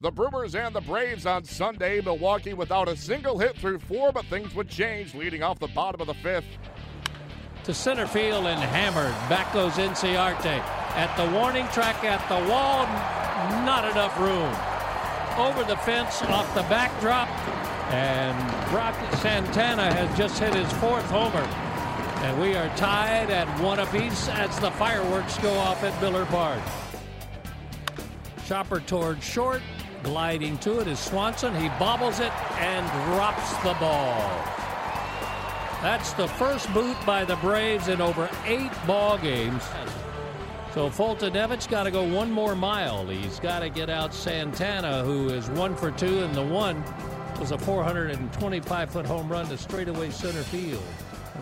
The Brewers and the Braves on Sunday. Milwaukee without a single hit through four, but things would change leading off the bottom of the fifth. To center field and hammered. Back goes Inciarte. At the warning track, at the wall, not enough room. Over the fence, off the backdrop, and Brock Santana has just hit his fourth homer. And we are tied at one apiece as the fireworks go off at Miller Park. Chopper towards short, gliding to it is Swanson. He bobbles it and drops the ball. That's the first boot by the Braves in over eight ball games. So Foltynewicz got to go one more mile. He's got to get out Santana, who is one for two, and the one was a 425 foot home run to straightaway center field.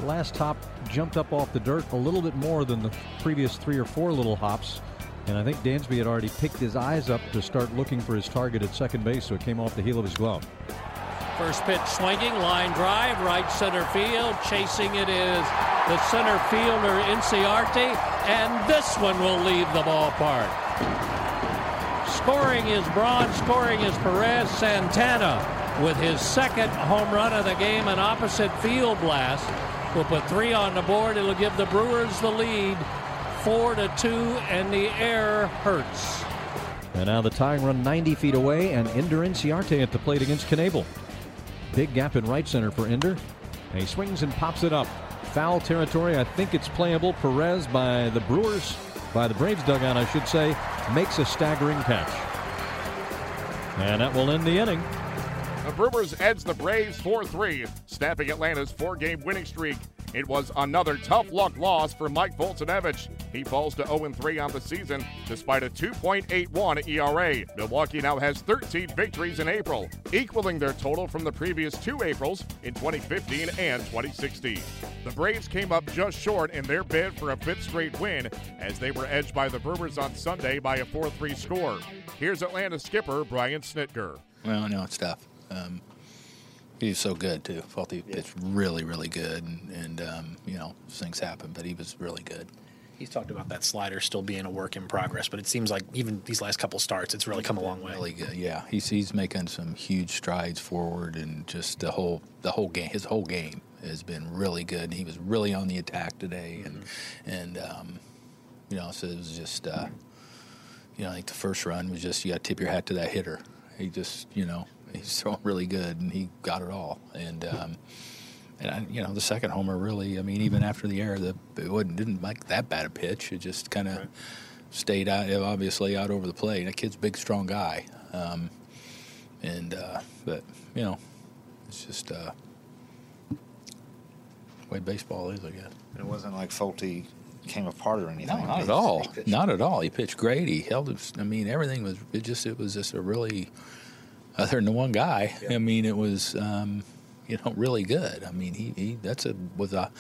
Last hop jumped up off the dirt a little bit more than the previous three or four little hops. And I think Dansby had already picked his eyes up to start looking for his target at second base, so it came off the heel of his glove. First pitch swinging, line drive, right center field. Chasing it is the center fielder Inciarte, and this one will leave the ballpark. Scoring is Braun, scoring is Perez Santana with his second home run of the game, an opposite field blast. We'll put three on the board. It'll give the Brewers the lead, four to two, and the air hurts. And now the tying run 90 feet away, and Ender Inciarte at the plate against Knebel. Big gap in right center for Ender. And he swings and pops it up. Foul territory. I think it's playable. Perez by the Brewers, by the Braves dugout, I should say, makes a staggering catch. And that will end the inning. The Brewers edge the Braves 4 3, snapping Atlanta's four game winning streak. It was another tough luck loss for Mike Foltynewicz. He falls to 0 3 on the season despite a 2.81 ERA. Milwaukee now has 13 victories in April, equaling their total from the previous two Aprils in 2015 and 2016. The Braves came up just short in their bid for a fifth straight win as they were edged by the Brewers on Sunday by a 4 3 score. Here's Atlanta skipper Brian Snitker. Well, know it's tough. Um, he's so good too. Folty yeah. pitched really, really good, and, and um, you know things happen, but he was really good. He's talked about that slider still being a work in progress, but it seems like even these last couple starts, it's really come a long way. Really good, yeah. He's he's making some huge strides forward, and just the whole the whole game, his whole game has been really good. He was really on the attack today, and mm-hmm. and um, you know, so it was just uh, you know, I think the first run was just you got to tip your hat to that hitter. He just you know he's throwing really good, and he got it all. And um, and I, you know, the second homer really, I mean, even after the error, the it wasn't didn't make that bad a pitch. It just kind of right. stayed out, obviously out over the plate. That kid's a big, strong guy, um, and uh, but you know, it's just uh, the way baseball is, I guess. It wasn't like Folty came apart or anything. No, not at all. Not at all. He pitched great. He held. His, I mean, everything was. It just. It was just a really other than the one guy. Yeah. I mean, it was um, you know really good. I mean, he, he that's a was a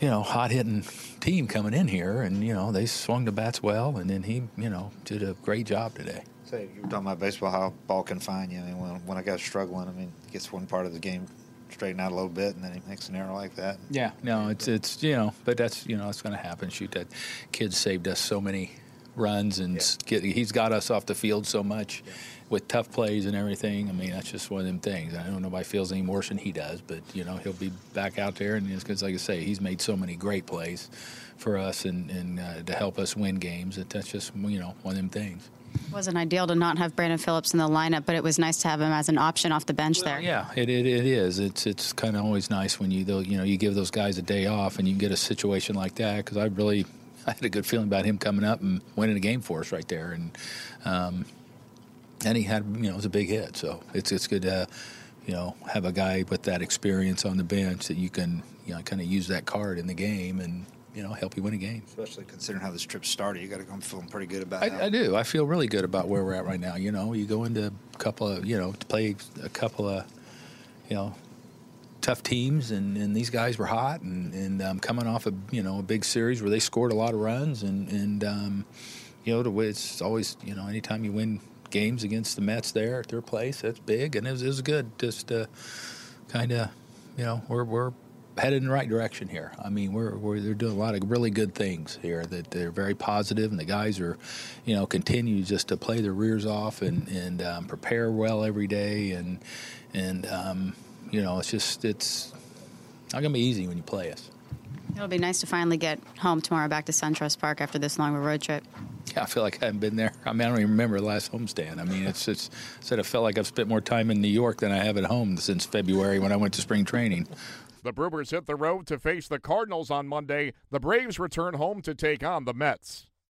you know hot hitting team coming in here, and you know they swung the bats well, and then he you know did a great job today. Say you were talking about baseball, how ball can find you. I mean, when when I got struggling, I mean, gets one part of the game straighten out a little bit, and then he makes an error like that. Yeah, no, it's it's you know, but that's you know it's going to happen. Shoot, that kid saved us so many runs, and yeah. get, he's got us off the field so much. Yeah with tough plays and everything. I mean, that's just one of them things. I don't know if nobody feels any worse than he does, but you know he'll be back out there, and because like I say, he's made so many great plays for us and, and uh, to help us win games. That that's just you know one of them things. It wasn't ideal to not have Brandon Phillips in the lineup, but it was nice to have him as an option off the bench well, there. Yeah, it, it, it is. It's it's kind of always nice when you you know you give those guys a day off and you get a situation like that because I really I had a good feeling about him coming up and winning a game for us right there and. Um, and he had you know it was a big hit. So it's it's good to you know have a guy with that experience on the bench that you can you know kind of use that card in the game and you know help you win a game. Especially considering how this trip started, you got to come feeling pretty good about. I, I, do. I feel really good about where we're at right now. You know, you go into a couple of you know to play a couple of you know tough teams, and, and these guys were hot, and, and um, coming off a you know a big series where they scored a lot of runs, and and um, you know the way it's always you know anytime you win games against the Mets there at their place, that's big, and it was, it was good. Just uh, kind of you know we're we're headed in the right direction here. I mean, we're, we're they're doing a lot of really good things here. That they're very positive, and the guys are, you know, continue just to play their rears off and and um, prepare well every day, and and um, you know, it's just it's not gonna be easy when you play us. It'll be nice to finally get home tomorrow back to SunTrust Park after this long of a road trip. Yeah, I feel like I haven't been there. I mean, I don't even remember the last homestand. I mean, it's it's said it felt like I've spent more time in New York than I have at home since February when I went to spring training. The Brewers hit the road to face the Cardinals on Monday. The Braves return home to take on the Mets.